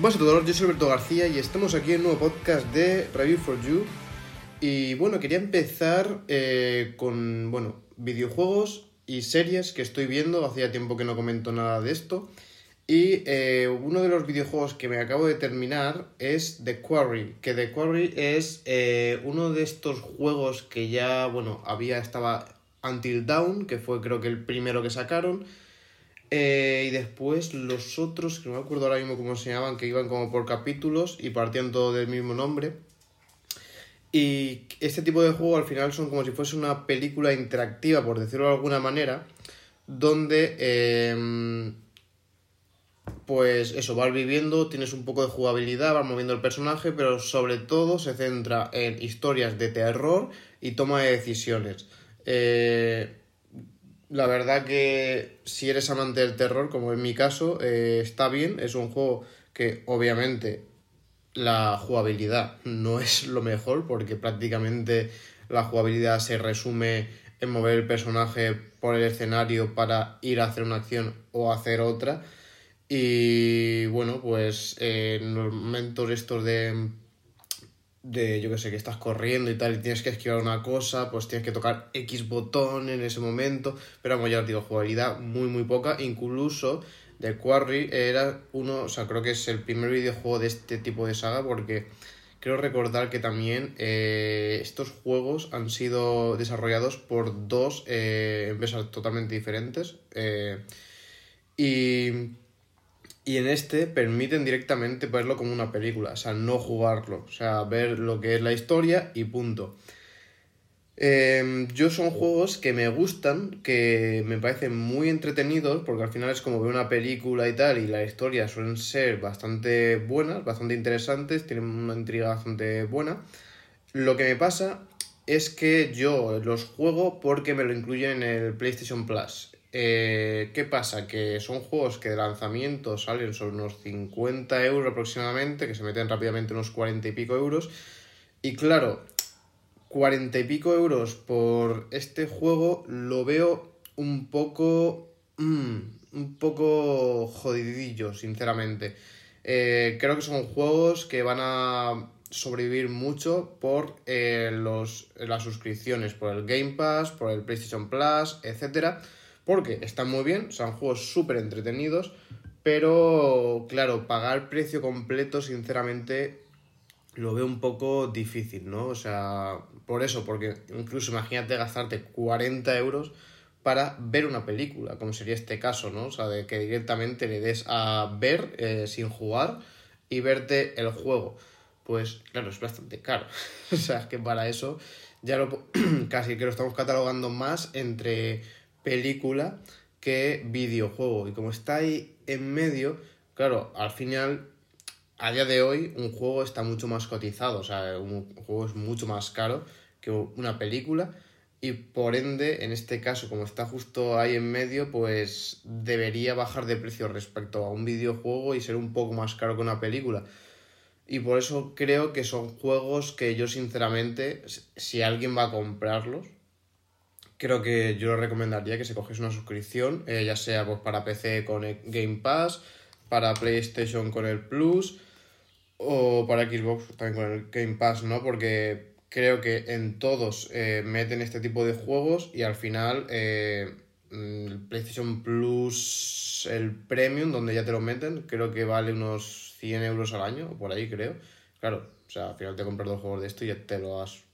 Buenas a todos, yo soy Alberto García y estamos aquí en un nuevo podcast de Review for You. Y bueno, quería empezar eh, con, bueno, videojuegos y series que estoy viendo. Hacía tiempo que no comento nada de esto. Y eh, uno de los videojuegos que me acabo de terminar es The Quarry. Que The Quarry es eh, uno de estos juegos que ya, bueno, había, estaba Until Dawn, que fue creo que el primero que sacaron. Eh, y después los otros, que no me acuerdo ahora mismo cómo se llamaban, que iban como por capítulos y partían todo del mismo nombre. Y este tipo de juego al final son como si fuese una película interactiva, por decirlo de alguna manera, donde em, pues eso, vas viviendo, tienes un poco de jugabilidad, vas moviendo el personaje, pero sobre todo se centra en historias de terror y toma de decisiones. Eh, la verdad que si eres amante del terror, como en mi caso, eh, está bien. Es un juego que obviamente la jugabilidad no es lo mejor porque prácticamente la jugabilidad se resume en mover el personaje por el escenario para ir a hacer una acción o hacer otra. Y bueno, pues eh, en los momentos estos de de, yo que sé, que estás corriendo y tal, y tienes que esquivar una cosa, pues tienes que tocar X botón en ese momento, pero vamos, ya os digo, jugabilidad muy, muy poca, incluso The Quarry era uno, o sea, creo que es el primer videojuego de este tipo de saga, porque creo recordar que también eh, estos juegos han sido desarrollados por dos eh, empresas totalmente diferentes, eh, y y en este permiten directamente verlo como una película, o sea, no jugarlo, o sea, ver lo que es la historia y punto. Em, yo son juegos que me gustan, que me parecen muy entretenidos, porque al final es como ver una película y tal, y la historia suelen ser bastante buenas, bastante interesantes, tienen una intriga bastante buena. Lo que me pasa es que yo los juego porque me lo incluyen en el PlayStation Plus. Eh, ¿Qué pasa? Que son juegos que de lanzamiento salen sobre unos 50 euros aproximadamente, que se meten rápidamente unos 40 y pico euros. Y claro, 40 y pico euros por este juego lo veo un poco... Mm, un poco jodidillo, sinceramente. Eh, creo que son juegos que van a sobrevivir mucho por eh, los, las suscripciones, por el Game Pass, por el PlayStation Plus, etcétera porque están muy bien, son juegos súper entretenidos, pero claro, pagar precio completo, sinceramente, lo veo un poco difícil, ¿no? O sea, por eso, porque incluso imagínate gastarte 40 euros para ver una película, como sería este caso, ¿no? O sea, de que directamente le des a ver eh, sin jugar y verte el juego. Pues claro, es bastante caro. o sea, es que para eso ya lo casi que lo estamos catalogando más entre película que videojuego. Y como está ahí en medio, claro, al final, a día de hoy, un juego está mucho más cotizado. O sea, un juego es mucho más caro que una película. Y por ende, en este caso, como está justo ahí en medio, pues debería bajar de precio respecto a un videojuego y ser un poco más caro que una película. Y por eso creo que son juegos que yo sinceramente, si alguien va a comprarlos, creo que yo lo recomendaría que se cogiese una suscripción, eh, ya sea pues, para PC con el Game Pass, para PlayStation con el Plus o para Xbox también con el Game Pass, ¿no? Porque creo que en todos eh, meten este tipo de juegos y al final eh, el PlayStation Plus, el Premium, donde ya te lo meten, creo que vale unos 100 euros al año, o por ahí creo. Claro, o sea, al final te compras dos juegos de esto y ya te lo has,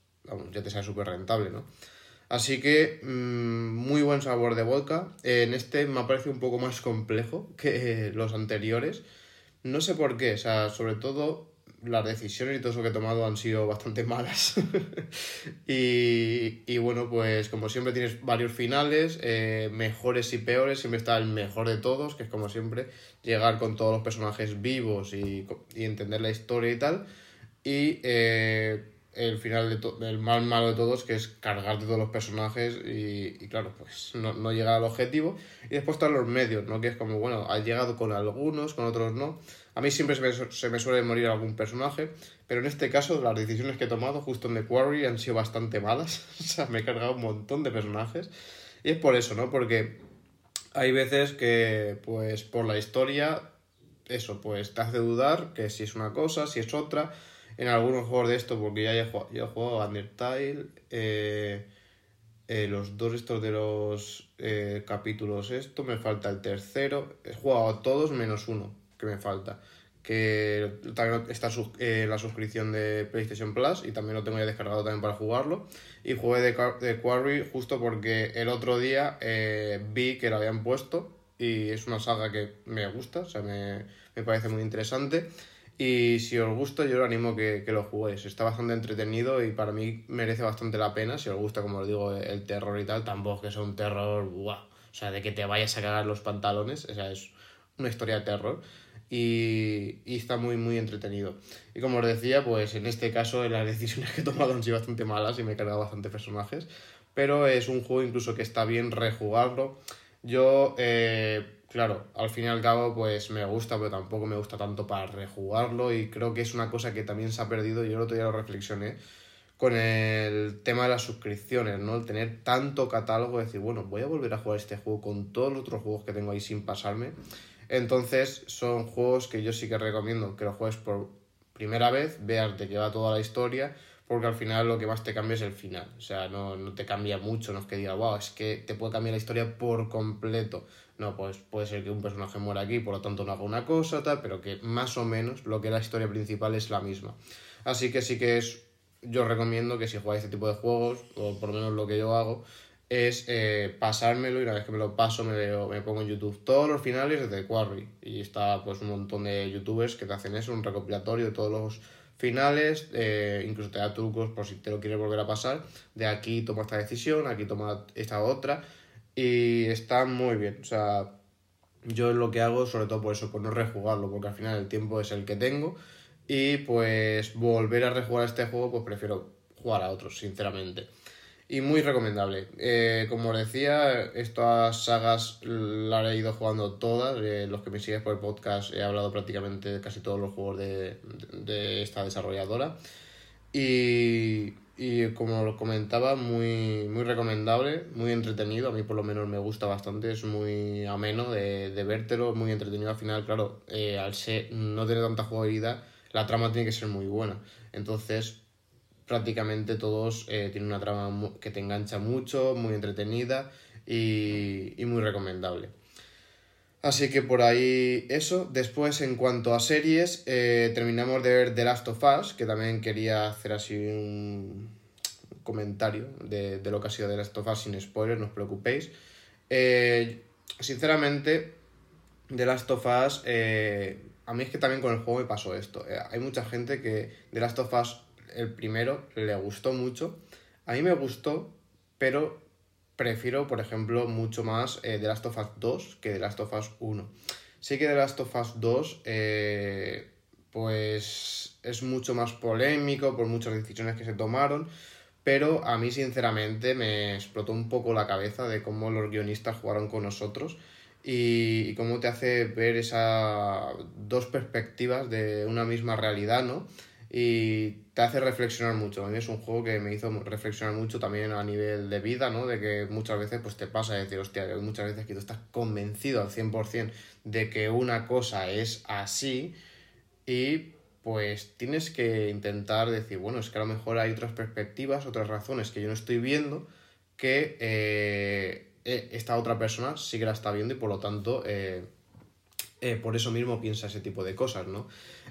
ya te sale súper rentable, ¿no? Así que mm, muy buen sabor de vodka. En este me parece un poco más complejo que los anteriores. No sé por qué, o sea, sobre todo las decisiones y todo eso que he tomado han sido bastante malas. y, bueno, pues como siempre tienes varios finales, eh, mejores y peores, siempre está el mejor de todos, que es como siempre llegar con todos los personajes vivos y, entender la historia y tal. Y eh, el final de del más malo de todos, que es cargarte todos los personajes y, claro, pues no, no llegar al objetivo. Y después están los medios, ¿no? Que es como, bueno, ha llegado con algunos, con otros no. A mí siempre se me, se me, suele morir algún personaje, pero en este caso las decisiones que he tomado justo en The Quarry han sido bastante malas. o sea, me he cargado un montón de personajes. Y es por eso, ¿no? Porque hay veces que, pues, por la historia eso, pues te hace dudar que si es una cosa, si es otra. En algunos juegos de esto, porque ya he jugado, he jugado Undertale, eh, eh, los dos estos de los eh, capítulos, esto, me falta el tercero. He jugado a todos menos uno que me falta. Que también está la suscripción de PlayStation Plus y también lo tengo ya descargado también para jugarlo. Y jugué de, de Quarry justo porque el otro día vi que lo habían puesto y es una saga que me gusta, o sea, me, me parece muy interesante. Y si os gusta, yo os animo que, que lo juguéis. Está bastante entretenido y para mí merece bastante la pena. Si os gusta, como os digo, el terror y tal, tampoco que sea un terror, wow. O sea, de que te vayas a cagar los pantalones. O sea, es una historia de terror. Y, y, está muy, muy entretenido. Y como os decía, pues en este caso las decisiones que he tomado han sido bastante malas y me he cargado bastantes personajes. Pero es un juego incluso que está bien rejugarlo. Yo, eh, claro, al fin y al cabo, pues me gusta, pero tampoco me gusta tanto para rejugarlo y creo que es una cosa que también se ha perdido, yo el otro día lo reflexioné, con el tema de las suscripciones, ¿no? El tener tanto catálogo, decir, bueno, voy a volver a jugar este juego con todos los otros juegos que tengo ahí sin pasarme. Entonces, son juegos que yo sí que recomiendo que los juegues por primera vez, veas de va toda la historia, porque al final lo que más te cambia es el final. O sea, no, no te cambia mucho, no es que diga, wow, es que te puede cambiar la historia por completo. No, pues puede ser que un personaje muera aquí, por lo tanto no haga una cosa, tal, pero que más o menos lo que es la historia principal es la misma. Así que sí que es, yo recomiendo que si jugáis este tipo de juegos, o por lo menos lo que yo hago, es eh, pasármelo y una vez que me lo paso me, me pongo en YouTube todos los finales de Quarry. Y está pues un montón de youtubers que te hacen eso, un recopilatorio de todos los finales, eh, incluso te da trucos por si te lo quieres volver a pasar, de aquí toma esta decisión, aquí toma esta otra, y está muy bien, o sea, yo lo que hago, sobre todo por eso, por no rejugarlo, porque al final el tiempo es el que tengo, y pues volver a rejugar este juego, pues prefiero jugar a otros, sinceramente y muy recomendable. Eh, como decía, estas sagas las he ido jugando todas. Eh, los que me siguen por el podcast he hablado prácticamente de casi todos los juegos de, de esta desarrolladora. Y, y como lo comentaba, muy, muy recomendable, muy entretenido. A mí por lo menos me gusta bastante, es muy ameno de, de vértelo, muy entretenido. Al final, claro, eh, al ser, no tener tanta jugabilidad, la trama tiene que ser muy buena. Entonces, prácticamente todos eh, tienen una trama que te engancha mucho, muy entretenida y, muy recomendable. Así que por ahí eso. Después, en cuanto a series, eh, terminamos de ver The Last of Us, que también quería hacer así un comentario de, lo que ha sido The Last of Us sin spoilers, no os preocupéis. Eh, sinceramente, The Last of Us, a mí es que también con el juego me pasó esto. hay mucha gente que The Last of Us el primero le gustó mucho. A mí me gustó, pero prefiero, por ejemplo, mucho más eh, The Last of Us 2 que The Last of Us 1. Sí que The Last of Us 2, eh, pues es mucho más polémico por muchas decisiones que se tomaron, pero a mí sinceramente me explotó un poco la cabeza de cómo los guionistas jugaron con nosotros y, y cómo te hace ver esas dos perspectivas de una misma realidad, ¿no? Y te hace reflexionar mucho. A mí es un juego que me hizo reflexionar mucho también a nivel de vida, ¿no? De que muchas veces pues te pasa de decir, hostia, muchas veces que tú estás convencido al 100% de que una cosa es así y pues tienes que intentar decir, bueno, es que a lo mejor hay otras perspectivas, otras razones que yo no estoy viendo que eh, e, esta otra persona sí que la está viendo y por lo tanto eh, eh, por eso mismo piensa ese tipo de cosas, ¿no?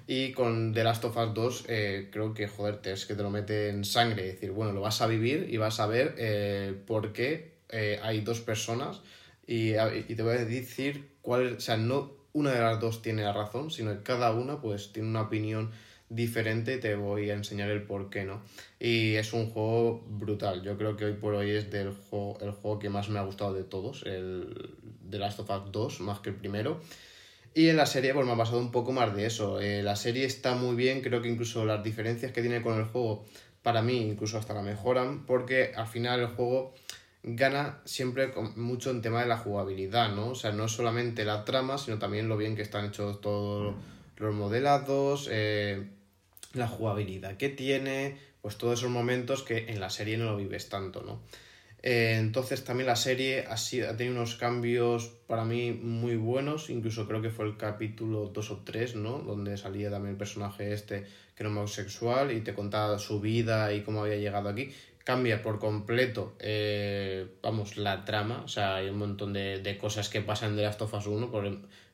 Y con The Last of Us 2 eh, creo que, joder, es que te lo mete en sangre, es decir, bueno, lo vas a vivir y vas a ver eh, por qué hay dos personas y, y, te voy a decir cuál, o sea, no una de las dos tiene la razón, sino que cada una pues tiene una opinión diferente, te voy a enseñar el por qué, ¿no? Y es un juego brutal, yo creo que hoy por hoy es del juego, el juego que más me ha gustado de todos, el The Last of Us 2, más que el primero. Y en la serie, pues me ha pasado un poco más de eso. Eh, la serie está muy bien, creo que incluso las diferencias que tiene con el juego, para mí, incluso hasta la mejoran, porque al final el juego gana siempre mucho en tema de la jugabilidad, ¿no? O sea, no solamente la trama, sino también lo bien que están hechos todos los modelados, eh, la jugabilidad que tiene, pues todos esos momentos que en la serie no lo vives tanto, ¿no? Eh, entonces también la serie ha, sido, ha tenido unos cambios para mí muy buenos, incluso creo que fue el capítulo 2 o 3, ¿no? Donde salía también el personaje este que era homosexual y te contaba su vida y cómo había llegado aquí. Cambia por completo, eh, vamos, la trama, o sea, hay un montón de, de cosas que pasan de Last of Us 1, por,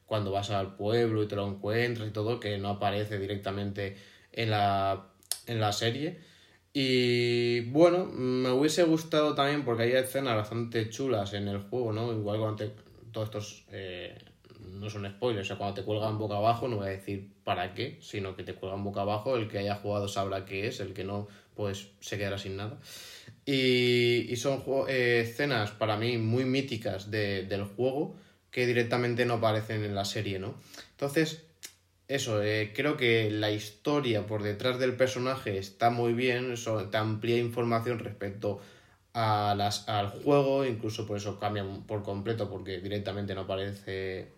cuando vas al pueblo y te lo encuentras y todo, que no aparece directamente en la, en la serie. Y bueno, me hubiese gustado también porque hay escenas bastante chulas en el juego, ¿no? Igual cuando te, todos estos eh, no son spoilers, o sea, cuando te cuelgan boca abajo, no voy a decir para qué, sino que te cuelgan boca abajo, el que haya jugado sabrá qué es, el que no, pues se quedará sin nada. Y, y son eh, escenas para mí muy míticas de, del juego que directamente no aparecen en la serie, ¿no? Entonces, eso, eh, creo que la historia por detrás del personaje está muy bien, eso te amplía información respecto a las, al juego, incluso por eso cambia por completo porque directamente no aparece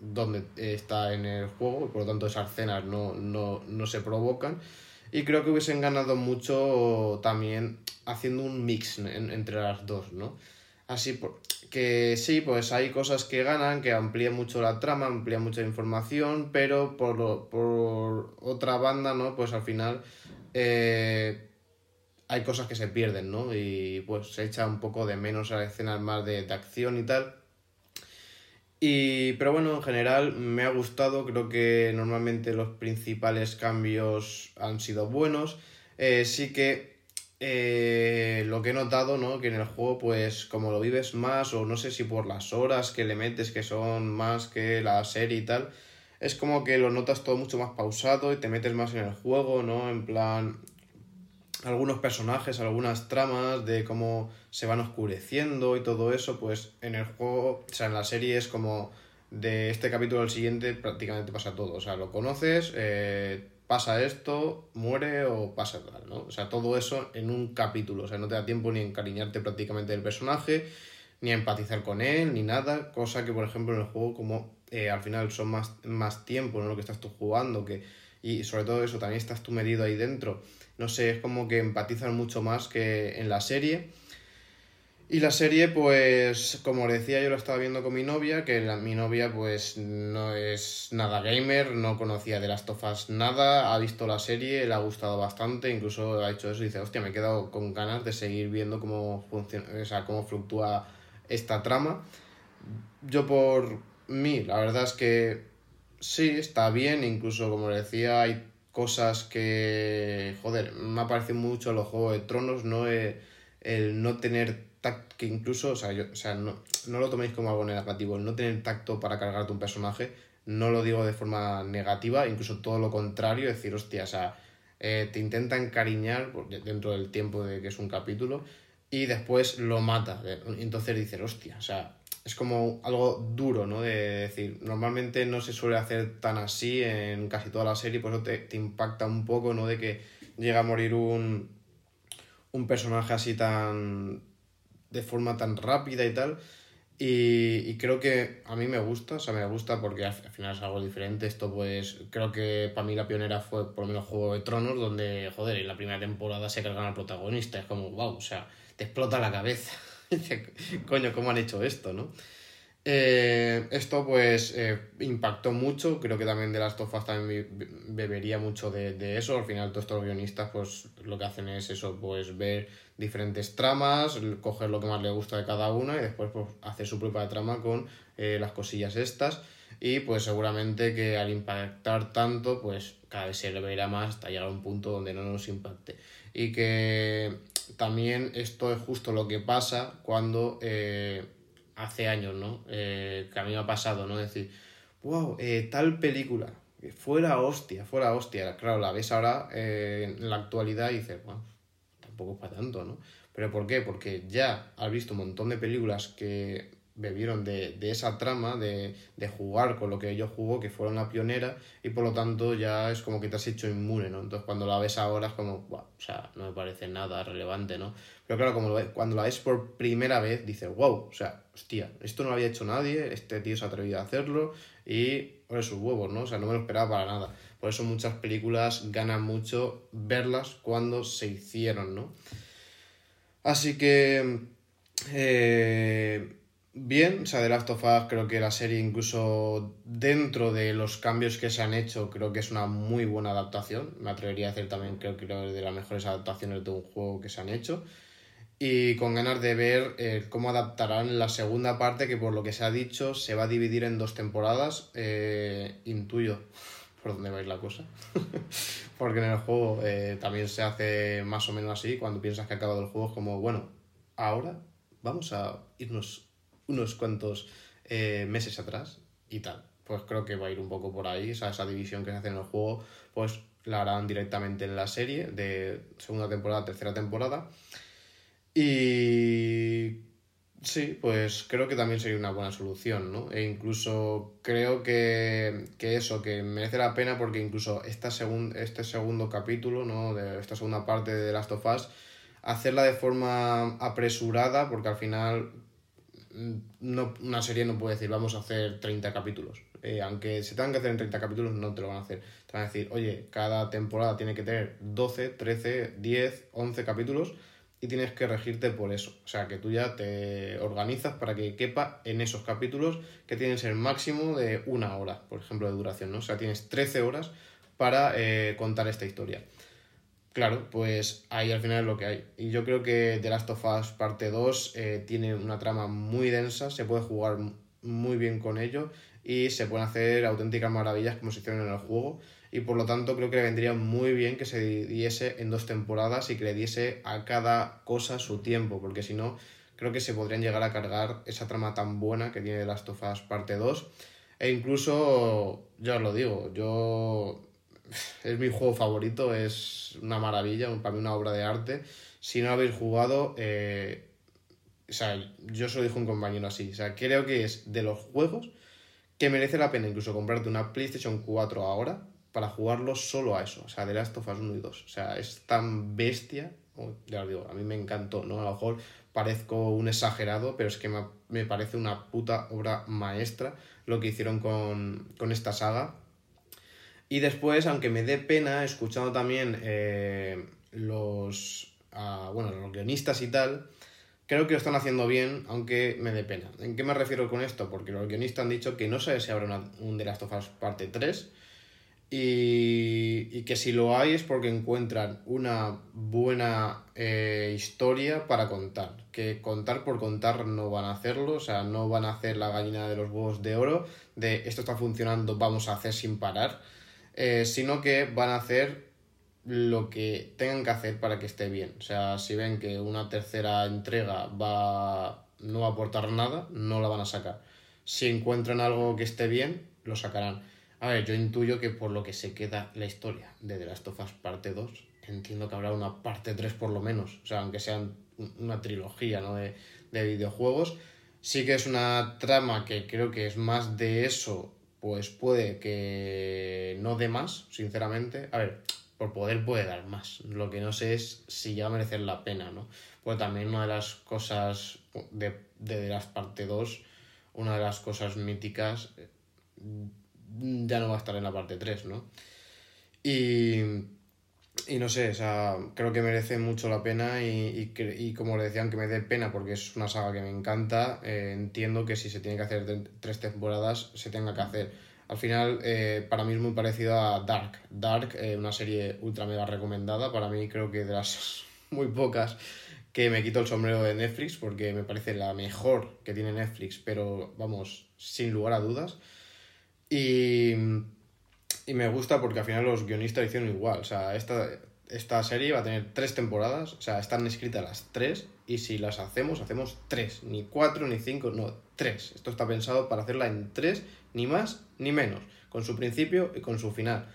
donde está en el juego por lo tanto esas escenas no, no, no se provocan y creo que hubiesen ganado mucho también haciendo un mix entre las dos, ¿no? Así que sí, pues hay cosas que ganan, que amplían mucho la trama, amplían mucha información, pero por, por otra banda, ¿no? Pues al final eh, hay cosas que se pierden, ¿no? Y pues se echa un poco de menos a escenas más de, de acción y tal. Y, pero bueno, en general me ha gustado, creo que normalmente los principales cambios han sido buenos. Eh, sí que eh, lo que he notado, ¿no? Que en el juego, pues, como lo vives más, o no sé si por las horas que le metes, que son más que la serie y tal, es como que lo notas todo mucho más pausado y te metes más en el juego, ¿no? En plan, algunos personajes, algunas tramas de cómo se van oscureciendo y todo eso, pues en el juego, o sea, en la serie es como de este capítulo al siguiente prácticamente pasa todo, o sea, lo conoces, eh, pasa esto, muere o pasa tal, ¿no? O sea, todo eso en un capítulo, o sea, no te da tiempo ni a encariñarte prácticamente del personaje, ni a empatizar con él, ni nada, cosa que por ejemplo en el juego como eh, al final son más, más tiempo, ¿no? Lo que estás tú jugando, que, y sobre todo eso, también estás tú medido ahí dentro, no sé, es como que empatizan mucho más que en la serie y la serie, pues, como decía, yo lo estaba viendo con mi novia, que mi novia, pues, no es nada gamer, no conocía de las tofas nada, ha visto la serie, le ha gustado bastante, incluso ha hecho eso y dice, hostia, me he quedado con ganas de seguir viendo cómo funciona, o sea, cómo fluctúa esta trama. Yo por mí, la verdad es que sí, está bien, incluso como decía, hay cosas que, joder, me ha parecido mucho los Juegos de Tronos, no el no tener que incluso, o sea, yo, o sea no, no, lo toméis como algo negativo, el no tener tacto para cargarte un personaje, no lo digo de forma negativa, incluso todo lo contrario, decir, hostia, o sea, eh, te intenta encariñar dentro del tiempo de que es un capítulo y después lo mata. Entonces dices, hostia, o sea, es como algo duro, ¿no? De decir, normalmente no se suele hacer tan así en casi toda la serie, por eso te, impacta un poco, ¿no? De que llega a morir un, un personaje así tan, de forma tan rápida y tal. Y, creo que a mí me gusta, o sea, me gusta porque al, final es algo diferente. Esto, pues, creo que para mí la pionera fue por lo menos Juego de Tronos, donde, joder, en la primera temporada se cargan al protagonista. Es como, wow, o sea, te explota la cabeza. Coño, ¿cómo han hecho esto, no? Eh, esto pues eh, impactó mucho, creo que también de las tofas también bebería mucho de, eso, al final todos estos guionistas pues lo que hacen es eso, pues ver diferentes tramas, coger lo que más le gusta de cada una y después pues hacer su propia trama con eh, las cosillas estas. Y pues seguramente que al impactar tanto pues cada vez se le verá más hasta llegar a un punto donde no nos impacte. Y que también esto es justo lo que pasa cuando hace años, ¿no? Eh, que a mí me ha pasado, ¿no? Decir, wow, eh, tal película, fuera hostia, fuera hostia. Claro, la ves ahora eh, en la actualidad y dices, bueno, tampoco es para tanto, ¿no? ¿Pero por qué? Porque ya has visto un montón de películas que bebieron de, de esa trama, de, de, jugar con lo que yo jugó, que fueron la pionera, y por lo tanto ya es como que te has hecho inmune, ¿no? Entonces cuando la ves ahora es como, wow, o sea, no me parece nada relevante, ¿no? Pero claro, como lo cuando la ves por primera vez, dices, wow, o sea, hostia, esto no lo había hecho nadie, este tío se ha atrevido a hacerlo, y por sus huevos, ¿no? O sea, no me lo esperaba para nada. Por eso muchas películas ganan mucho verlas cuando se hicieron, ¿no? Así que Eh, bien, o sea, The Last of Us creo que la serie incluso dentro de los cambios que se han hecho creo que es una muy buena adaptación. Me atrevería a decir también creo que es de las mejores adaptaciones de un juego que se han hecho. Y con ganas de ver eh, cómo adaptarán la segunda parte que por lo que se ha dicho se va a dividir en dos temporadas. Eh, intuyo por dónde va a ir la cosa. Porque en el juego eh, también se hace más o menos así. Cuando piensas que ha acabado el juego es como, bueno, ahora vamos a irnos unos cuantos eh, meses atrás y tal. Pues creo que va a ir un poco por ahí, esa división que se hace en el juego, pues la harán directamente en la serie de segunda temporada, tercera temporada. Y sí, pues creo que también sería una buena solución, ¿no? E incluso creo que, que eso, que merece la pena porque incluso esta segun, este segundo capítulo, ¿no? De esta segunda parte de The Last of Us, hacerla de forma apresurada porque al final no, una serie no puede decir vamos a hacer 30 capítulos. Eh, aunque se tengan que hacer en 30 capítulos, no te lo van a hacer. Te van a decir, oye, cada temporada tiene que tener 12, 13, 10, 11 capítulos y tienes que regirte por eso. O sea, que tú ya te organizas para que quepa en esos capítulos que tienen ser máximo de una hora, por ejemplo, de duración, ¿no? O sea, tienes 13 horas para eh, contar esta historia. Claro, pues ahí al final es lo que hay. Y yo creo que The Last of Us parte 2 eh, tiene una trama muy densa, se puede jugar muy bien con ello y se pueden hacer auténticas maravillas como se hicieron en el juego. Y por lo tanto creo que le vendría muy bien que se dividiese en dos temporadas y que le diese a cada cosa su tiempo, porque si no, creo que se podrían llegar a cargar esa trama tan buena que tiene The Last of Us parte 2. E incluso, ya os lo digo, yo es mi juego favorito, es una maravilla, para mí una obra de arte. Si no habéis jugado, eh, o sea, yo se lo dije a un compañero así, o sea, creo que es de los juegos que merece la pena incluso comprarte una PlayStation 4 ahora para jugarlo solo a eso, o sea, de Last of Us 1 y 2. O sea, es tan bestia, ya os digo, a mí me encantó, ¿no? A lo mejor parezco un exagerado, pero es que me, me parece una puta obra maestra lo que hicieron con, con esta saga y después, aunque me dé pena, escuchando también eh, los, uh, bueno, los guionistas y tal, creo que lo están haciendo bien, aunque me dé pena. ¿En qué me refiero con esto? Porque los guionistas han dicho que no sabe si habrá un The Last of Us parte 3 y, y, que si lo hay es porque encuentran una buena eh, historia para contar. Que contar por contar no van a hacerlo, o sea, no van a hacer la gallina de los huevos de oro, de esto está funcionando, vamos a hacer sin parar eh, sino que van a hacer lo que tengan que hacer para que esté bien. O sea, si ven que una tercera entrega va no va a aportar nada, no la van a sacar. Si encuentran algo que esté bien, lo sacarán. A ver, yo intuyo que por lo que se queda la historia de The Last of Us parte 2, entiendo que habrá una parte 3 por lo menos. O sea, aunque sean una trilogía ¿no? de, de videojuegos. Sí que es una trama que creo que es más de eso pues puede que no dé más, sinceramente. A ver, por poder puede dar más. Lo que no sé es si ya va merecer la pena, ¿no? Pues también una de las cosas de, de las parte 2, una de las cosas míticas, ya no va a estar en la parte 3, ¿no? Y y no sé, o sea, creo que merece mucho la pena y, y, y como le decían, que me dé pena porque es una saga que me encanta, eh, entiendo que si se tiene que hacer tres temporadas, se tenga que hacer. Al final, eh, para mí es muy parecido a Dark. Dark, eh, una serie ultra mega recomendada, para mí creo que de las muy pocas que me quito el sombrero de Netflix porque me parece la mejor que tiene Netflix, pero vamos, sin lugar a dudas. Y y me gusta porque al final los guionistas hicieron igual. O sea, esta, esta serie va a tener tres temporadas. O sea, están escritas las tres. Y si las hacemos, hacemos tres. Ni cuatro, ni cinco, no, tres. Esto está pensado para hacerla en tres, ni más ni menos. Con su principio y con su final.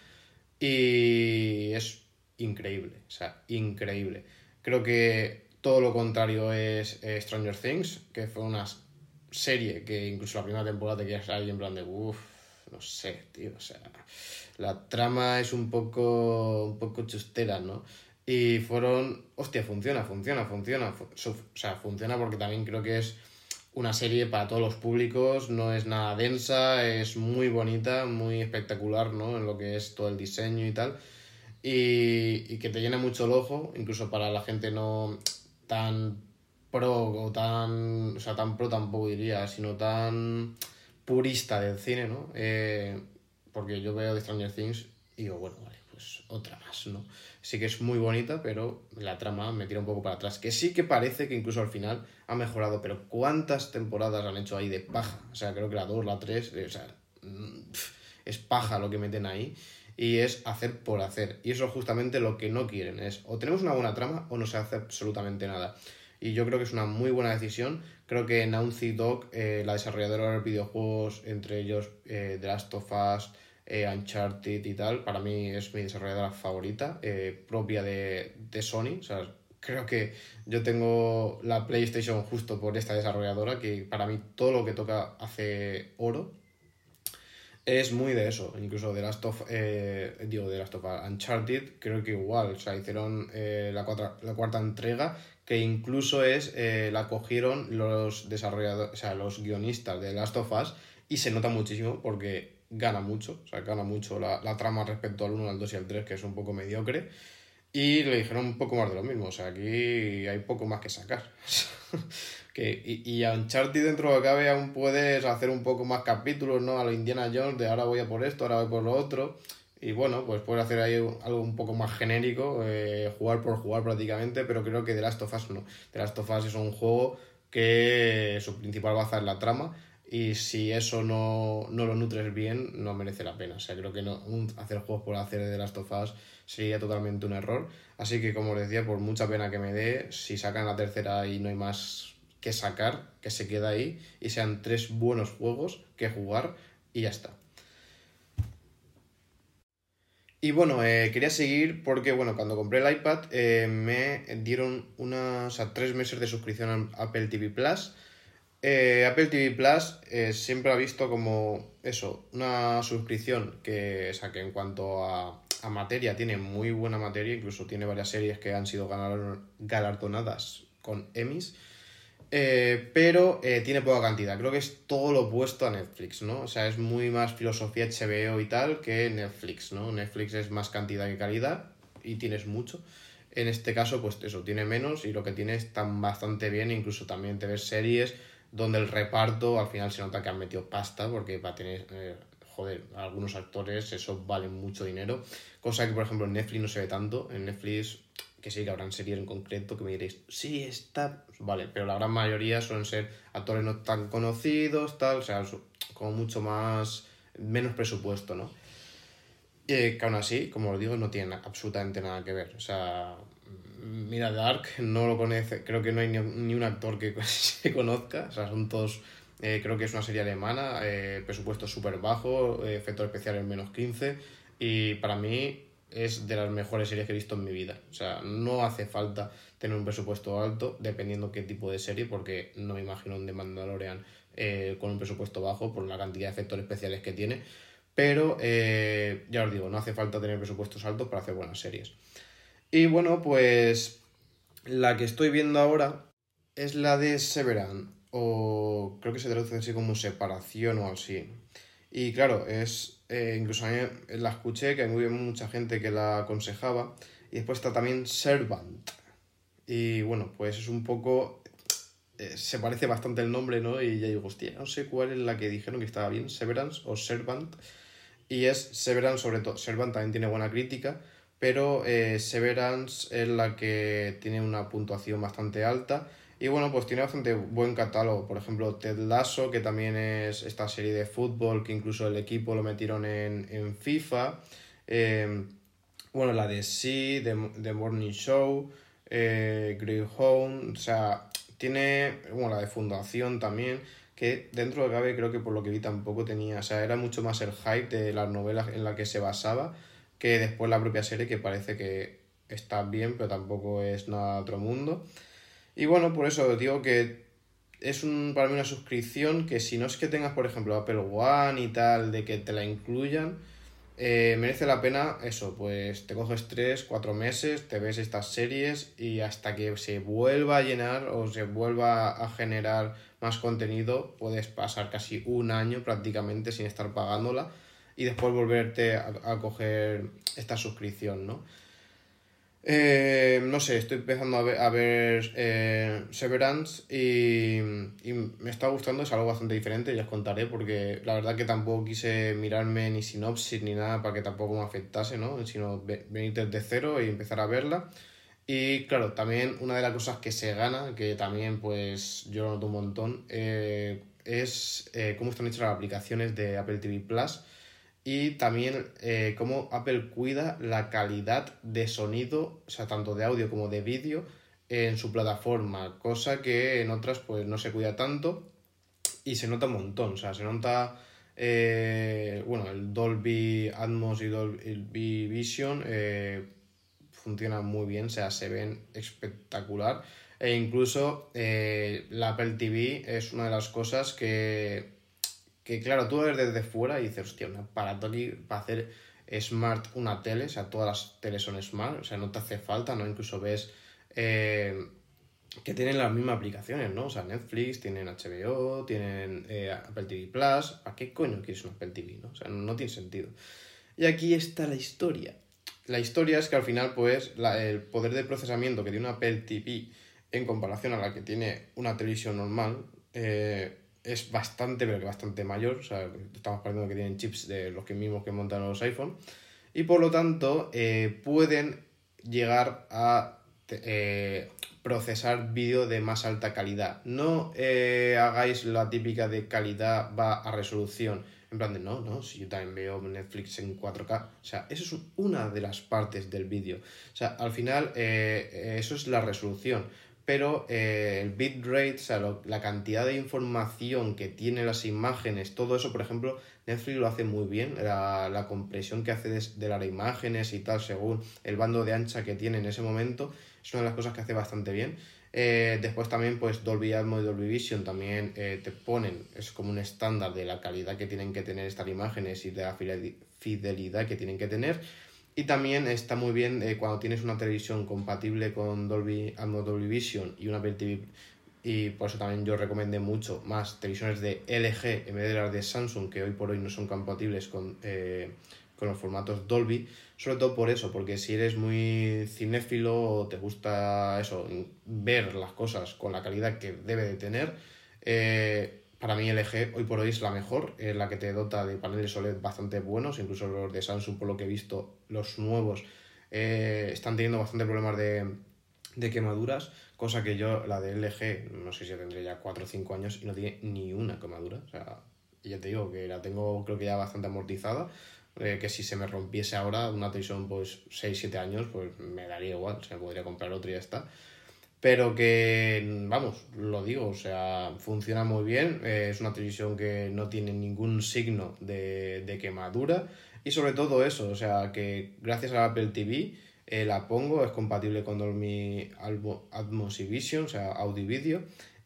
Y es increíble. O sea, increíble. Creo que todo lo contrario es eh, Stranger Things, que fue una serie que incluso la primera temporada te quedas ahí en plan de uff, no sé, tío, o sea, la trama es un poco, un poco chustera, ¿no? Y fueron, hostia, funciona, funciona, funciona. O sea, funciona porque también creo que es una serie para todos los públicos, no es nada densa, es muy bonita, muy espectacular, ¿no? En lo que es todo el diseño y tal. Y, y que te llena mucho el ojo, incluso para la gente no tan pro o tan, o sea, tan pro tampoco diría, sino tan purista del cine, ¿no? Eh, porque yo veo de Stranger Things y digo, bueno, vale, pues otra más, ¿no? Sí que es muy bonita, pero la trama me tira un poco para atrás. Que sí que parece que incluso al final ha mejorado, pero ¿cuántas temporadas han hecho ahí de paja? O sea, creo que la 2, la 3, o sea, mm, es paja lo que meten ahí y es hacer por hacer. Y eso es justamente lo que no quieren, es o tenemos una buena trama o no se hace absolutamente nada. Y yo creo que es una muy buena decisión. Creo que Naughty Dog, eh, la desarrolladora de videojuegos, entre ellos eh, The Last eh, Uncharted y tal, para mí es mi desarrolladora favorita, propia de, de Sony. O sea, creo que yo tengo la PlayStation justo por esta desarrolladora, que para mí todo lo que toca hace oro es muy de eso, incluso de Last of, eh, digo, de Last of Uncharted, creo que igual, o sea, hicieron eh, la, la cuarta entrega, que incluso es, eh, la cogieron los desarrolladores, o sea, los guionistas de Last of Us, y se nota muchísimo porque gana mucho, o sea, gana mucho la, la trama respecto al 1, al 2 y al 3, que es un poco mediocre, y le dijeron un poco más de lo mismo, o sea, aquí hay poco más que sacar. que, y, y a Uncharted dentro de lo cabe aún puedes hacer un poco más capítulos, ¿no? A lo Indiana Jones, de ahora voy a por esto, ahora voy por lo otro. Y bueno, pues puedes hacer ahí algo un poco más genérico, eh, jugar por jugar prácticamente, pero creo que The Last of Us no. The Last of Us es un juego que su principal baza es la trama y si eso no, no, lo nutres bien, no merece la pena. O sea, creo que no, hacer juegos por hacer de of Us sería totalmente un error. Así que, como os decía, por mucha pena que me dé, si sacan la tercera y no hay más que sacar, que se queda ahí y sean tres buenos juegos que jugar y ya está. Y bueno, eh, quería seguir porque, bueno, cuando compré el iPad eh, me dieron unos, o tres meses de suscripción a Apple TV Plus eh, Apple TV Plus eh, siempre ha visto como eso, una suscripción que, o sea, que en cuanto a, materia tiene muy buena materia, incluso tiene varias series que han sido galardonadas con Emmys, eh, pero tiene poca cantidad. Creo que es todo lo opuesto a Netflix, ¿no? O sea, es muy más filosofía HBO y tal que Netflix, ¿no? Netflix es más cantidad que calidad y tienes mucho. En este caso, pues eso, tiene menos y lo que tiene está bastante bien, incluso también te ves series donde el reparto al final se nota que han metido pasta porque va a tener, eh, joder, algunos actores eso vale mucho dinero, cosa que por ejemplo en Netflix no se ve tanto, en Netflix que sí que habrán series en concreto que me diréis, sí, está, vale, pero la gran mayoría suelen ser actores no tan conocidos, tal, o sea, como mucho más, menos presupuesto, ¿no? Eh, que aún así, como os digo, no tiene absolutamente nada que ver, o sea, mira, Dark no lo conoce, creo que no hay ni, un actor que se conozca, o sea, son todos, eh, creo que es una serie alemana, eh, presupuesto súper bajo, eh, efectos especiales menos 15, y para mí es de las mejores series que he visto en mi vida, o sea, no hace falta tener un presupuesto alto, dependiendo qué tipo de serie, porque no me imagino un The Mandalorian con un presupuesto bajo por la cantidad de efectos especiales que tiene, pero ya os digo, no hace falta tener presupuestos altos para hacer buenas series. Y bueno, pues la que estoy viendo ahora es la de Severan, o creo que se traduce así como separación o así. Y claro, es, eh, incluso a mí la escuché, que hay mucha gente que la aconsejaba, y después está también Servant. Y bueno, pues es un poco... Eh, se parece bastante el nombre, ¿no? Y ya digo, hostia, no sé cuál es la que dijeron que estaba bien, Severance o Servant. Y es Severance sobre todo. Servant también tiene buena crítica, pero eh, Severance es la que tiene una puntuación bastante alta y bueno, pues tiene bastante buen catálogo. Por ejemplo, Ted Lasso, que también es esta serie de fútbol que incluso el equipo lo metieron en, FIFA. Eh, bueno, la de Sí, The, Morning Show, eh, Greyhound, o sea, tiene, bueno, la de Fundación también, que dentro de cabe creo que por lo que vi tampoco tenía, o sea, era mucho más el hype de las novelas en la que se basaba que después la propia serie que parece que está bien, pero tampoco es nada otro mundo. Y bueno, por eso digo que es un, para mí una suscripción que si no es que tengas, por ejemplo, Apple One y tal, de que te la incluyan, eh, merece la pena eso, pues te coges tres, cuatro meses, te ves estas series y hasta que se vuelva a llenar o se vuelva a generar más contenido, puedes pasar casi un año prácticamente sin estar pagándola y después volverte a, coger esta suscripción, ¿no? Eh, no sé, estoy empezando a ver, a ver eh, Severance y, y, me está gustando, es algo bastante diferente, ya os contaré, porque la verdad que tampoco quise mirarme ni sinopsis ni nada para que tampoco me afectase, ¿no? Sino venir desde cero y empezar a verla. Y claro, también una de las cosas que se gana, que también pues yo noto un montón, eh, es cómo están hechas las aplicaciones de Apple TV Plus y también eh, cómo Apple cuida la calidad de sonido, o sea, tanto de audio como de vídeo en su plataforma, cosa que en otras pues no se cuida tanto y se nota un montón, o sea, se nota, eh, bueno, el Dolby Atmos y Dolby Vision eh, funcionan muy bien, o sea, se ven espectacular. E incluso la Apple TV es una de las cosas que que claro, tú ves desde fuera y dices, hostia, un aparato aquí para hacer smart una tele, o sea, todas las teles son smart, o sea, no te hace falta, ¿no? Incluso ves eh, que tienen las mismas aplicaciones, ¿no? O sea, Netflix, tienen HBO, tienen eh, Apple TV Plus, ¿a qué coño quieres un Apple TV, no? O sea, no, tiene sentido. Y aquí está la historia. La historia es que al final, pues, el poder de procesamiento que tiene una Apple TV en comparación a la que tiene una televisión normal, eh, es bastante, pero que bastante mayor. O sea, estamos hablando que tienen chips de los que mismos que montan los iPhone. Y por lo tanto, eh, pueden llegar a eh, procesar vídeo de más alta calidad. No eh, hagáis la típica de calidad va a resolución. En plan de, no, no, si yo también veo Netflix en 4K. O sea, eso es una de las partes del vídeo. O sea, al final, eso es la resolución pero eh, el bitrate, o sea, la cantidad de información que tiene las imágenes, todo eso, por ejemplo, Netflix lo hace muy bien, la, la compresión que hace de, las imágenes y tal, según el bando de ancha que tiene en ese momento, es una de las cosas que hace bastante bien. Eh, después también, pues Dolby Atmos y Dolby Vision también eh, te ponen, es como un estándar de la calidad que tienen que tener estas imágenes y de la fidelidad que tienen que tener. Y también está muy bien eh, cuando tienes una televisión compatible con Dolby Atmos Dolby Vision y una Apple TV y por eso también yo recomendé mucho más televisiones de LG en vez de las de Samsung que hoy por hoy no son compatibles con, eh, con los formatos Dolby. Sobre todo por eso porque si eres muy cinéfilo o te gusta eso ver las cosas con la calidad que debe de tener eh, para mí LG hoy por hoy es la mejor, es la que te dota de paneles OLED bastante buenos, incluso los de Samsung, por lo que he visto, los nuevos eh, están teniendo bastante problemas de, quemaduras, cosa que yo, la de LG, no sé si tendré ya 4 o 5 años y no tiene ni una quemadura, o sea, ya te digo que la tengo creo que ya bastante amortizada, eh, que si se me rompiese ahora una televisión pues 6-7 años, pues me daría igual, se me podría comprar otra y ya está pero que, vamos, lo digo, o sea, funciona muy bien, eh, es una televisión que no tiene ningún signo de, quemadura y sobre todo eso, o sea, que gracias a Apple TV eh, la pongo, es compatible con Dolby Atmos y Vision, o sea, audio y vídeo,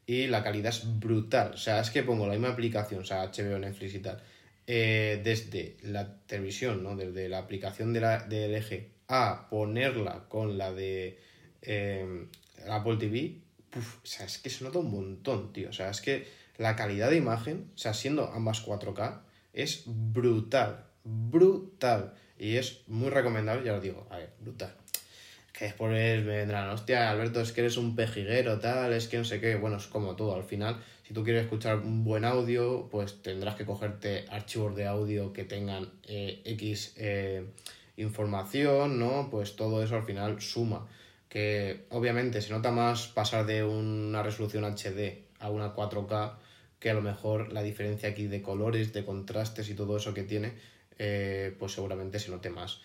y la calidad es brutal, o sea, es que pongo la misma aplicación, o sea, HBO, Netflix y tal, eh, desde la televisión, ¿no? Desde la aplicación de, la, de LG a ponerla con la de Apple TV, o sea, es que se nota un montón, tío. O sea, es que la calidad de imagen, o sea, siendo ambas 4K, es brutal, brutal. Y es muy recomendable, ya lo digo, a ver, brutal. Que después me vendrán, hostia, Alberto, es que eres un pejiguero, tal, es que no sé qué. Bueno, es como todo, al final, si tú quieres escuchar un buen audio, pues tendrás que cogerte archivos de audio que tengan eh, X eh, información, ¿no? Pues todo eso al final suma que obviamente se nota más pasar de una resolución HD a una 4K que a lo mejor la diferencia aquí de colores, de contrastes y todo eso que tiene, eh, pues seguramente se note más.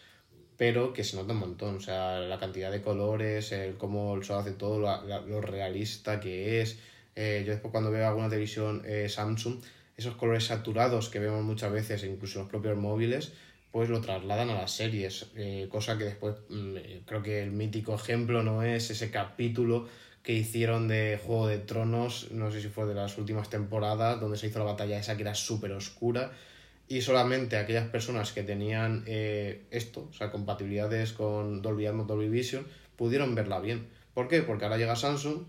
Pero que se nota un montón, o sea, la cantidad de colores, el cómo el sol hace todo, lo realista que es. Eh, yo después cuando veo alguna televisión eh, Samsung, esos colores saturados que vemos muchas veces, incluso en los propios móviles, pues lo trasladan a las series, eh, cosa que después mm, creo que el mítico ejemplo no es ese capítulo que hicieron de Juego de Tronos, no sé si fue de las últimas temporadas, donde se hizo la batalla esa que era súper oscura, y solamente aquellas personas que tenían eh, esto, o sea, compatibilidades con Dolby Atmos, Dolby Vision, pudieron verla bien. ¿Por qué? Porque ahora llega Samsung,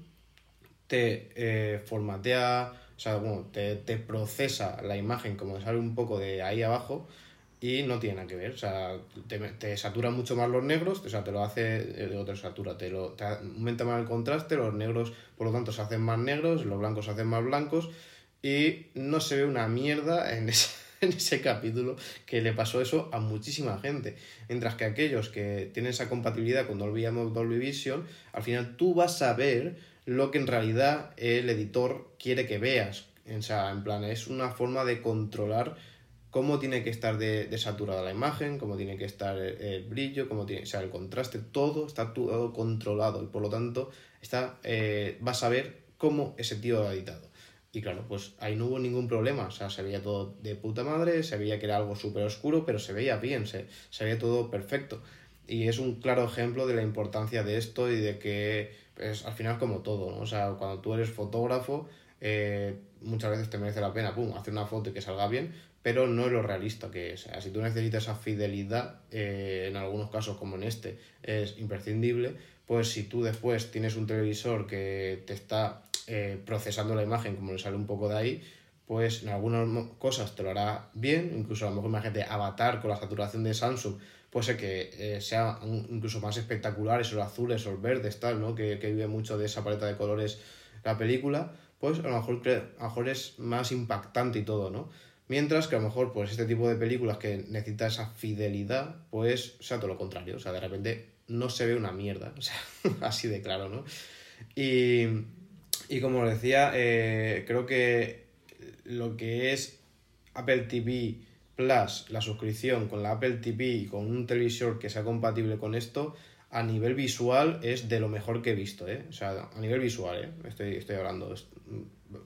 te eh, formatea, o sea, bueno, te, te procesa la imagen como sale un poco de ahí abajo, y no tiene nada que ver. O sea, te, te satura mucho más los negros, o sea, te lo hace, eh, digo, te satura, te, lo, aumenta más el contraste, los negros, por lo tanto, se hacen más negros, los blancos se hacen más blancos, y no se ve una mierda en ese, en ese capítulo que le pasó eso a muchísima gente. Mientras que aquellos que tienen esa compatibilidad con Dolby Atmos, Dolby Vision, al final tú vas a ver lo que en realidad el editor quiere que veas. O sea, en plan, es una forma de controlar cómo tiene que estar de, saturada la imagen, cómo tiene que estar el, brillo, cómo tiene, sea, el contraste, todo está todo controlado y por lo tanto está, eh, vas a ver cómo ese tío ha editado. Y claro, pues ahí no hubo ningún problema, o sea, se veía todo de puta madre, se veía que era algo súper oscuro, pero se veía bien, se, veía todo perfecto. Y es un claro ejemplo de la importancia de esto y de que, pues, al final como todo. O sea, cuando tú eres fotógrafo, eh, muchas veces te merece la pena, pum, hacer una foto y que salga bien, pero no es lo realista que es. Sea, si tú necesitas esa fidelidad, eh, en algunos casos como en este, es imprescindible, pues si tú después tienes un televisor que te está eh, procesando la imagen como le sale un poco de ahí, pues en algunas cosas te lo hará bien, incluso a lo mejor imagínate Avatar con la saturación de Samsung, puede ser que eh, sea incluso más espectacular, esos azules, esos verdes, tal, ¿no? Que, que, vive mucho de esa paleta de colores la película, pues a lo, mejor, a lo mejor es más impactante y todo, ¿no? Mientras que a lo mejor, pues este tipo de películas que necesita esa fidelidad, pues sea todo lo contrario, o sea, de repente no se ve una mierda, o sea, así de claro, ¿no? Y y como decía, eh, creo que lo que es Apple TV Plus, la suscripción con la Apple TV y con un televisor que sea compatible con esto, a nivel visual es de lo mejor que he visto, ¿eh? O sea, a nivel visual, ¿eh? Estoy, estoy hablando.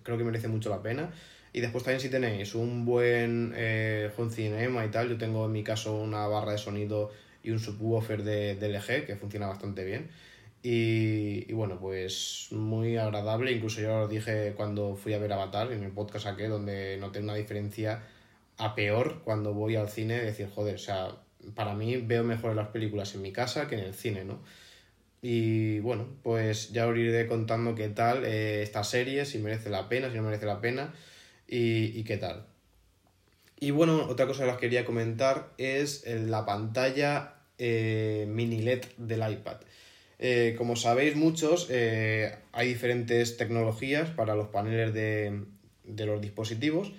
Creo que merece mucho la pena. Y después también si tenéis un buen eh, home cinema y tal, yo tengo en mi caso una barra de sonido y un subwoofer de, LG que funciona bastante bien. Y, bueno, pues muy agradable. Incluso yo lo dije cuando fui a ver Avatar, en el podcast aquí, donde noté una diferencia a peor cuando voy al cine. Decir, joder, o sea, para mí veo mejor las películas en mi casa que en el cine, ¿no? Y bueno, pues ya os iré contando qué tal eh, esta serie, si merece la pena, si no merece la pena y, qué tal. Y bueno, otra cosa que os quería comentar es la pantalla eh, mini LED del iPad. Eh, como sabéis muchos, eh, hay diferentes tecnologías para los paneles de, los dispositivos.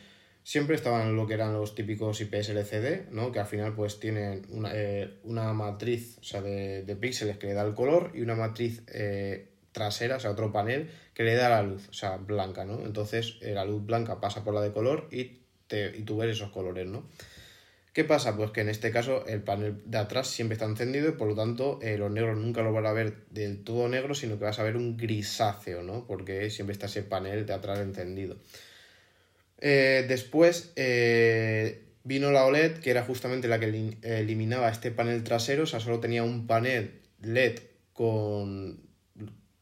Siempre estaban lo que eran los típicos IPS LCD, ¿no? que al final pues tienen una, eh, matriz o sea, de, de, píxeles que le da el color y una matriz trasera, o sea, otro panel que le da la luz, o sea, blanca, ¿no? Entonces la luz blanca pasa por la de color y, te, y tú ves esos colores, ¿no? ¿Qué pasa? Pues que en este caso el panel de atrás siempre está encendido y por lo tanto eh, los negros nunca lo van a ver del todo negro, sino que vas a ver un grisáceo, ¿no? Porque siempre está ese panel de atrás encendido. Eh, después eh, vino la OLED, que era justamente la que eliminaba este panel trasero, o sea, solo tenía un panel LED con,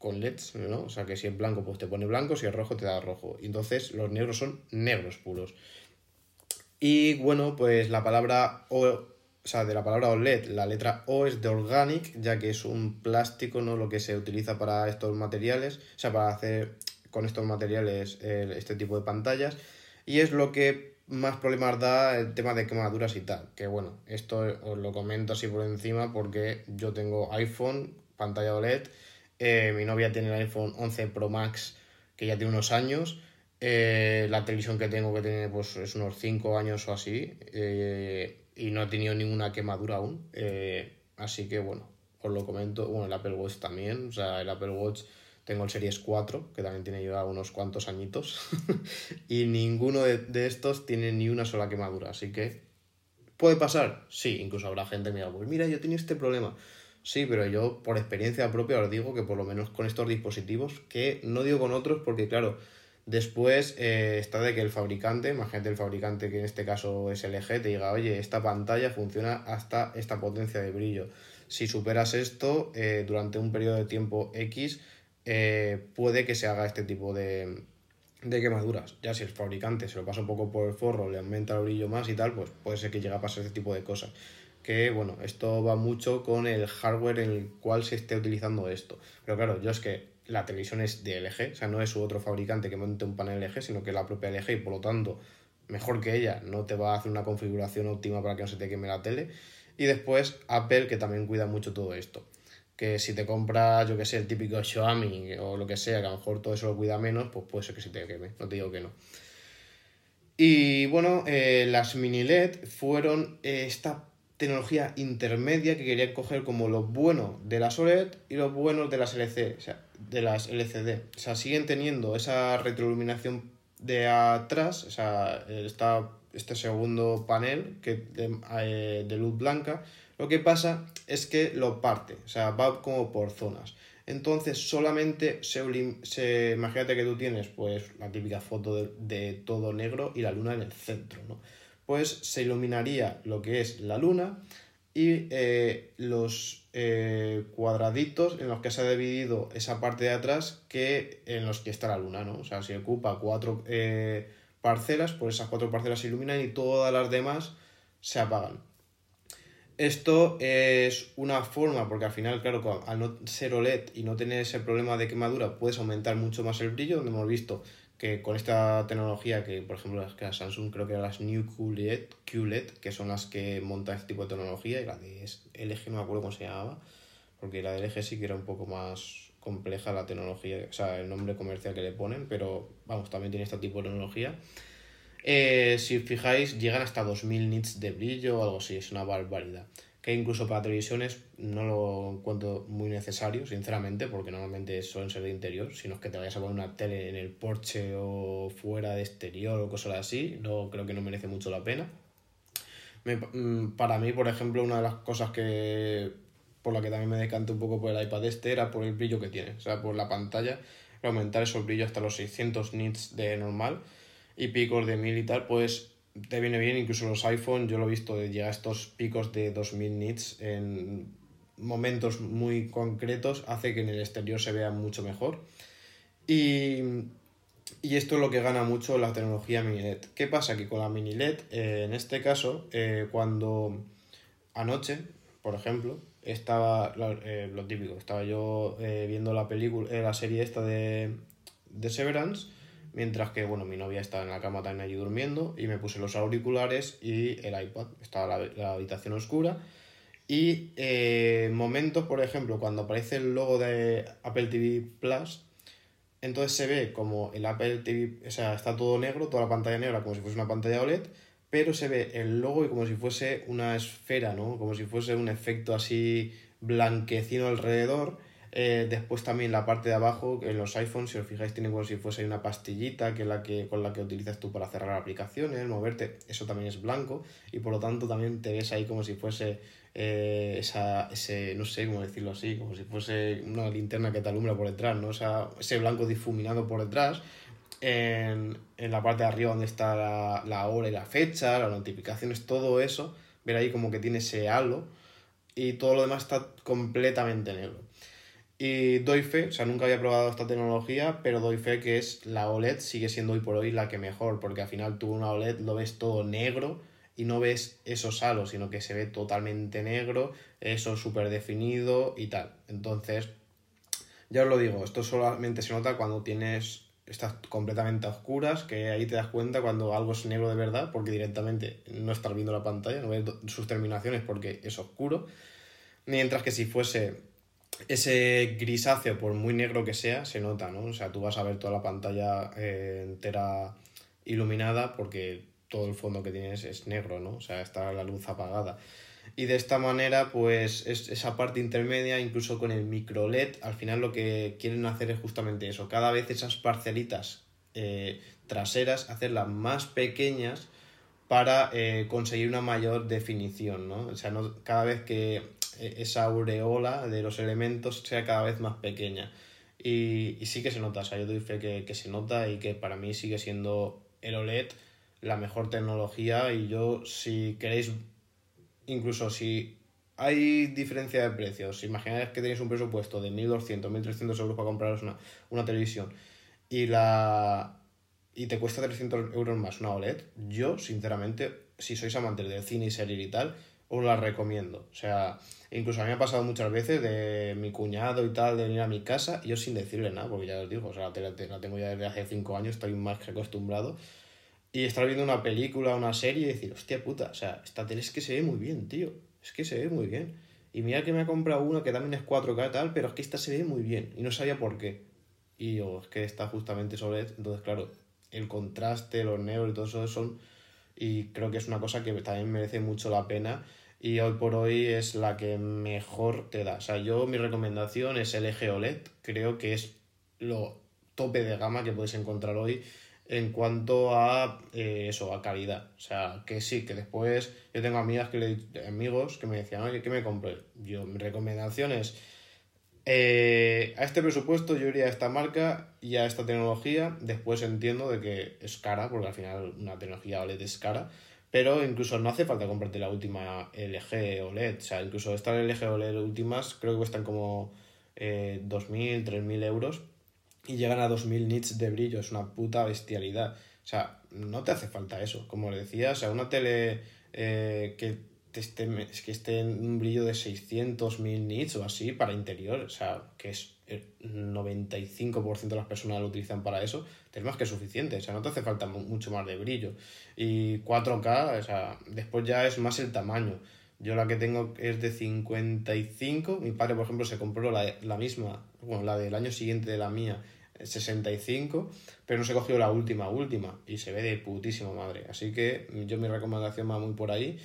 con LEDs, ¿no? O sea, que si es blanco, pues te pone blanco, si es rojo, te da rojo. Y entonces los negros son negros puros. Y bueno, pues la palabra O, o sea, de la palabra OLED, la letra O es de organic, ya que es un plástico, ¿no? Lo que se utiliza para estos materiales, o sea, para hacer con estos materiales este tipo de pantallas. Y es lo que más problemas da el tema de quemaduras y tal. Que bueno, esto os lo comento así por encima porque yo tengo iPhone, pantalla OLED, eh, mi novia tiene el iPhone 11 Pro Max que ya tiene unos años eh, la televisión que tengo que tiene pues es unos 5 años o así eh, y no he tenido ninguna quemadura aún. Así que bueno, os lo comento. Bueno, el Apple Watch también. O sea, el Apple Watch tengo el Series 4, que también tiene ya unos cuantos añitos. y ninguno de, estos tiene ni una sola quemadura. Así que, ¿puede pasar? Sí, incluso habrá gente que me diga, pues mira, yo tenía este problema. Sí, pero yo por experiencia propia os digo que por lo menos con estos dispositivos, que no digo con otros porque claro, Después eh, está de que el fabricante, imagínate el fabricante que en este caso es LG, te diga, oye, esta pantalla funciona hasta esta potencia de brillo. Si superas esto eh, durante un periodo de tiempo X, eh, puede que se haga este tipo de, de quemaduras. Ya si el fabricante se lo pasa un poco por el forro, le aumenta el brillo más y tal, pues puede ser que llegue a pasar este tipo de cosas. Que bueno, esto va mucho con el hardware en el cual se esté utilizando esto. Pero claro, yo es que la televisión es de LG, o sea, no es su otro fabricante que monte un panel LG, sino que la propia LG y por lo tanto mejor que ella, no te va a hacer una configuración óptima para que no se te queme la tele. Y después Apple, que también cuida mucho todo esto. Que si te compras, yo que sé, el típico Xiaomi o lo que sea, que a lo mejor todo eso lo cuida menos, pues puede ser que se te queme, no te digo que no. Y bueno, eh, las mini LED fueron esta tecnología intermedia que querían coger como lo bueno de las OLED y los buenos de las LCD, o sea, de las LCD. O sea, siguen teniendo esa retroiluminación de atrás, o sea, está este segundo panel que de, eh, de, luz blanca, lo que pasa es que lo parte, o sea, va como por zonas. Entonces solamente se, se imagínate que tú tienes pues la típica foto de, de, todo negro y la luna en el centro, ¿no? Pues se iluminaría lo que es la luna y eh, los eh, cuadraditos en los que se ha dividido esa parte de atrás que en los que está la luna, ¿no? O sea, si ocupa cuatro eh, parcelas, pues esas cuatro parcelas se iluminan y todas las demás se apagan. Esto es una forma, porque al final, claro, al no ser OLED y no tener ese problema de quemadura, puedes aumentar mucho más el brillo, donde hemos visto que con esta tecnología que, por ejemplo, las que Samsung creo que eran las New QLED, que son las que montan este tipo de tecnología, y la de LG no me acuerdo cómo se llamaba, porque la de LG sí que era un poco más compleja la tecnología, o sea, el nombre comercial que le ponen, pero vamos, también tiene este tipo de tecnología. Eh, si os fijáis, llegan hasta 2000 nits de brillo o algo así, es una barbaridad que incluso para televisiones no lo encuentro muy necesario, sinceramente, porque normalmente suelen ser de interior, sino que te vayas a poner una tele en el porche o fuera de exterior o cosas así, no creo que no merece mucho la pena. Mm, para mí, por ejemplo, una de las cosas que por la que también me decanté un poco por el iPad este era por el brillo que tiene, o sea, por la pantalla, aumentar esos brillos hasta los 600 nits de normal y picos de mil y tal, pues te viene bien, incluso los iPhone, yo lo he visto, de llegar a estos picos de 2000 nits en momentos muy concretos, hace que en el exterior se vea mucho mejor. Y, y esto es lo que gana mucho la tecnología mini LED. ¿Qué pasa? Que con la mini LED, eh, en este caso, eh, cuando anoche, por ejemplo, estaba eh, lo típico, estaba yo viendo la película, la serie esta de, de Severance Mientras que, bueno, mi novia estaba en la cama también allí durmiendo y me puse los auriculares y el iPad. Estaba la, habitación oscura. Y eh, momentos, por ejemplo, cuando aparece el logo de Apple TV Plus, entonces se ve como el Apple TV, o sea, está todo negro, toda la pantalla negra, como si fuese una pantalla OLED, pero se ve el logo y como si fuese una esfera, ¿no? Como si fuese un efecto así blanquecino alrededor eh, después también la parte de abajo, en los iPhones, si os fijáis, tiene como si fuese una pastillita que la que, con la que utilizas tú para cerrar aplicaciones, moverte, eso también es blanco y por lo tanto también te ves ahí como si fuese eh, esa, ese, no sé cómo decirlo así, como si fuese una linterna que te alumbra por detrás, ¿no? O ese blanco difuminado por detrás. En, en la parte de arriba donde está la, la hora y la fecha, las notificaciones, todo eso, ver ahí como que tiene ese halo y todo lo demás está completamente negro. Y doy fe, o sea, nunca había probado esta tecnología, pero doy fe que es la OLED sigue siendo hoy por hoy la que mejor, porque al final tú una OLED lo ves todo negro y no ves esos halos, sino que se ve totalmente negro, eso súper definido y tal. Entonces, ya os lo digo, esto solamente se nota cuando tienes estás completamente a oscuras, que ahí te das cuenta cuando algo es negro de verdad, porque directamente no estás viendo la pantalla, no ves sus terminaciones porque es oscuro. Mientras que si fuese ese grisáceo, por muy negro que sea, se nota, ¿no? O sea, tú vas a ver toda la pantalla eh, entera iluminada porque todo el fondo que tienes es negro, ¿no? O sea, está la luz apagada. Y de esta manera, pues es esa parte intermedia, incluso con el micro LED, al final lo que quieren hacer es justamente eso. Cada vez esas parcelitas eh, traseras, hacerlas más pequeñas para eh, conseguir una mayor definición, ¿no? O sea, cada vez que esa aureola de los elementos sea cada vez más pequeña. Y, sí que se nota, o sea, yo doy fe que, se nota y que para mí sigue siendo el OLED la mejor tecnología y yo si queréis, incluso si hay diferencia de precios, si que tenéis un presupuesto de 1.200, 1.300 euros para compraros una, una televisión y la y te cuesta 300 euros más una OLED, yo sinceramente, si sois amantes del cine y serie y tal, os la recomiendo. O sea, incluso a mí me ha pasado muchas veces de mi cuñado y tal, de venir a mi casa, y yo sin decirle nada, porque ya os digo, o sea, la, tengo ya desde hace 5 años, estoy más que acostumbrado. y estar viendo una película, una serie y decir, hostia puta, o sea, esta tele es que se ve muy bien, tío. Es que se ve muy bien. Y mira que me ha comprado una que también es 4K y tal, pero es que esta se ve muy bien. Y no sabía por qué. Y yo, es que está justamente sobre Entonces, claro, el contraste, los negros y todo eso son... Y creo que es una cosa que también merece mucho la pena. Y hoy por hoy es la que mejor te da. O sea, yo mi recomendación es LG OLED. Creo que es lo tope de gama que puedes encontrar hoy en cuanto a eh, eso, a calidad. O sea, que sí, que después yo tengo amigas que le, amigos que me decían, oye, ¿qué me compré? Yo, mi recomendación es, eh, a este presupuesto yo iría a esta marca y a esta tecnología. Después entiendo de que es cara, porque al final una tecnología OLED es cara. Pero incluso no hace falta comprarte la última LG OLED. O sea, incluso estas LG OLED últimas creo que cuestan como eh, 2.000, 3.000 euros y llegan a 2000 nits de brillo, es una puta bestialidad. O sea, no te hace falta eso, como le decía, o sea, una tele eh, que, esté, que esté en un brillo de 600 mil nits o así para interior, o sea, que es el 95% de las personas lo utilizan para eso, es más que suficiente, o sea, no te hace falta mucho más de brillo. Y 4K, o sea, después ya es más el tamaño. Yo la que tengo es de 55. Mi padre, por ejemplo, se compró la, la misma, bueno, la del año siguiente de la mía, 65, pero no se cogió la última, última, y se ve de putísima madre. Así que yo mi recomendación va muy por ahí.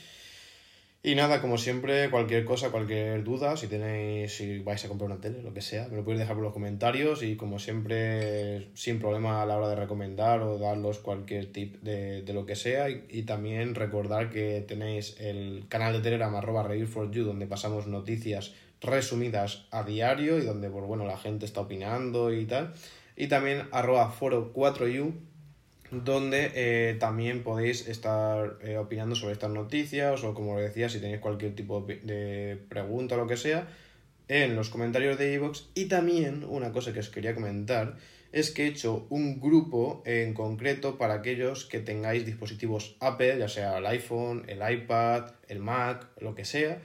Y nada, como siempre, cualquier cosa, cualquier duda, si tenéis, si vais a comprar una tele, lo que sea, me lo podéis dejar por los comentarios y como siempre, sin problema a la hora de recomendar o darlos cualquier tip de, de lo que sea. Y, también recordar que tenéis el canal de Telegram arroba for you donde pasamos noticias resumidas a diario y donde, pues bueno, la gente está opinando y tal y también arroba foro 4u donde eh, también podéis estar eh, opinando sobre estas noticias o como decía, si tenéis cualquier tipo de pregunta o lo que sea, en los comentarios de iVoox. Y también una cosa que os quería comentar es que he hecho un grupo en concreto para aquellos que tengáis dispositivos Apple, ya sea el iPhone, el iPad, el Mac, lo que sea,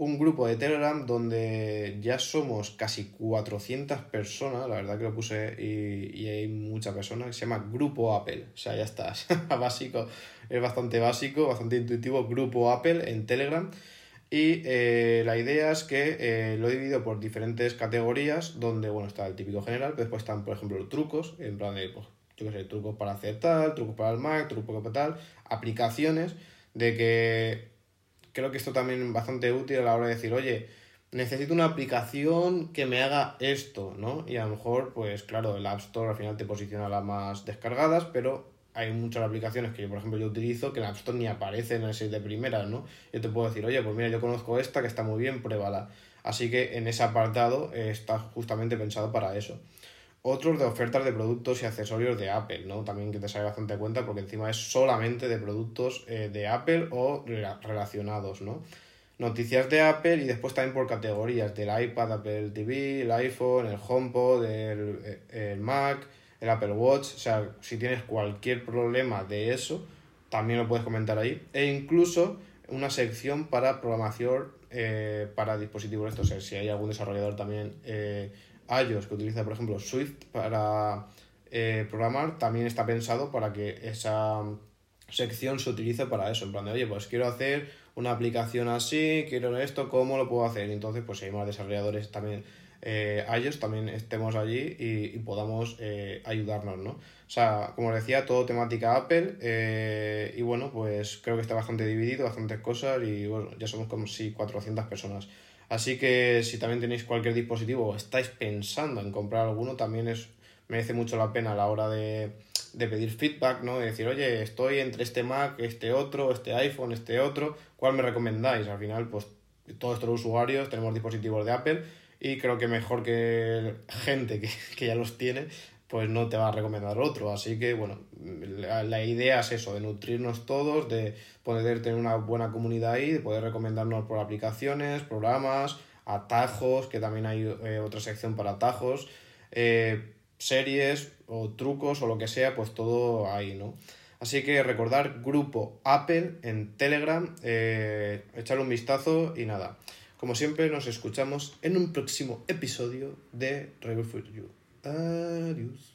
un grupo de Telegram donde ya somos casi 400 personas, la verdad que lo puse y, hay muchas personas, que se llama Grupo Apple, o sea, ya está, básico, es bastante básico, bastante intuitivo, Grupo Apple en Telegram. Y eh, la idea es que eh, lo he dividido por diferentes categorías, donde, bueno, está el típico general, pero después están, por ejemplo, los trucos, en plan de, pues, yo qué sé, trucos para hacer tal, trucos para el Mac, trucos para tal, aplicaciones, de que creo que esto también es bastante útil a la hora de decir, oye, necesito una aplicación que me haga esto, ¿no? Y a lo mejor, pues claro, el App Store al final te posiciona las más descargadas, pero hay muchas aplicaciones que yo, por ejemplo, yo utilizo que en el App Store ni aparecen en ese de primeras, ¿no? Yo te puedo decir, oye, pues mira, yo conozco esta que está muy bien, pruébala. Así que en ese apartado está justamente pensado para eso otros de ofertas de productos y accesorios de Apple, ¿no? También que te sale bastante cuenta porque encima es solamente de productos eh, de Apple o relacionados, ¿no? Noticias de Apple y después también por categorías del iPad, Apple TV, el iPhone, el HomePod, el, eh, el Mac, el Apple Watch, o sea, si tienes cualquier problema de eso, también lo puedes comentar ahí. E incluso una sección para programación eh, para dispositivos estos, o sea, si hay algún desarrollador también iOS que utiliza, por ejemplo, Swift para eh, programar, también está pensado para que esa sección se utilice para eso. En plan de, oye, pues quiero hacer una aplicación así, quiero esto, ¿cómo lo puedo hacer? Entonces, pues si hay más desarrolladores también eh, también estemos allí y, podamos eh, ayudarnos, ¿no? O sea, como decía, todo temática Apple eh, y bueno, pues creo que está bastante dividido, bastantes cosas y bueno, ya somos como si 400 personas. Así que si también tenéis cualquier dispositivo o estáis pensando en comprar alguno, también es, merece mucho la pena a la hora de, pedir feedback, ¿no? De decir, oye, estoy entre este Mac, este otro, este iPhone, este otro, ¿cuál me recomendáis? Al final, pues todos los usuarios tenemos dispositivos de Apple y creo que mejor que gente que, que ya los tiene, pues no te va a recomendar otro. Así que, bueno, la, idea es eso, de nutrirnos todos, de poder tener una buena comunidad ahí, de poder recomendarnos por aplicaciones, programas, atajos, que también hay eh, otra sección para atajos, eh, series o trucos o lo que sea, pues todo ahí, ¿no? Así que recordar grupo Apple en Telegram, eh, echarle un vistazo y nada. Como siempre, nos escuchamos en un próximo episodio de Review for You. adios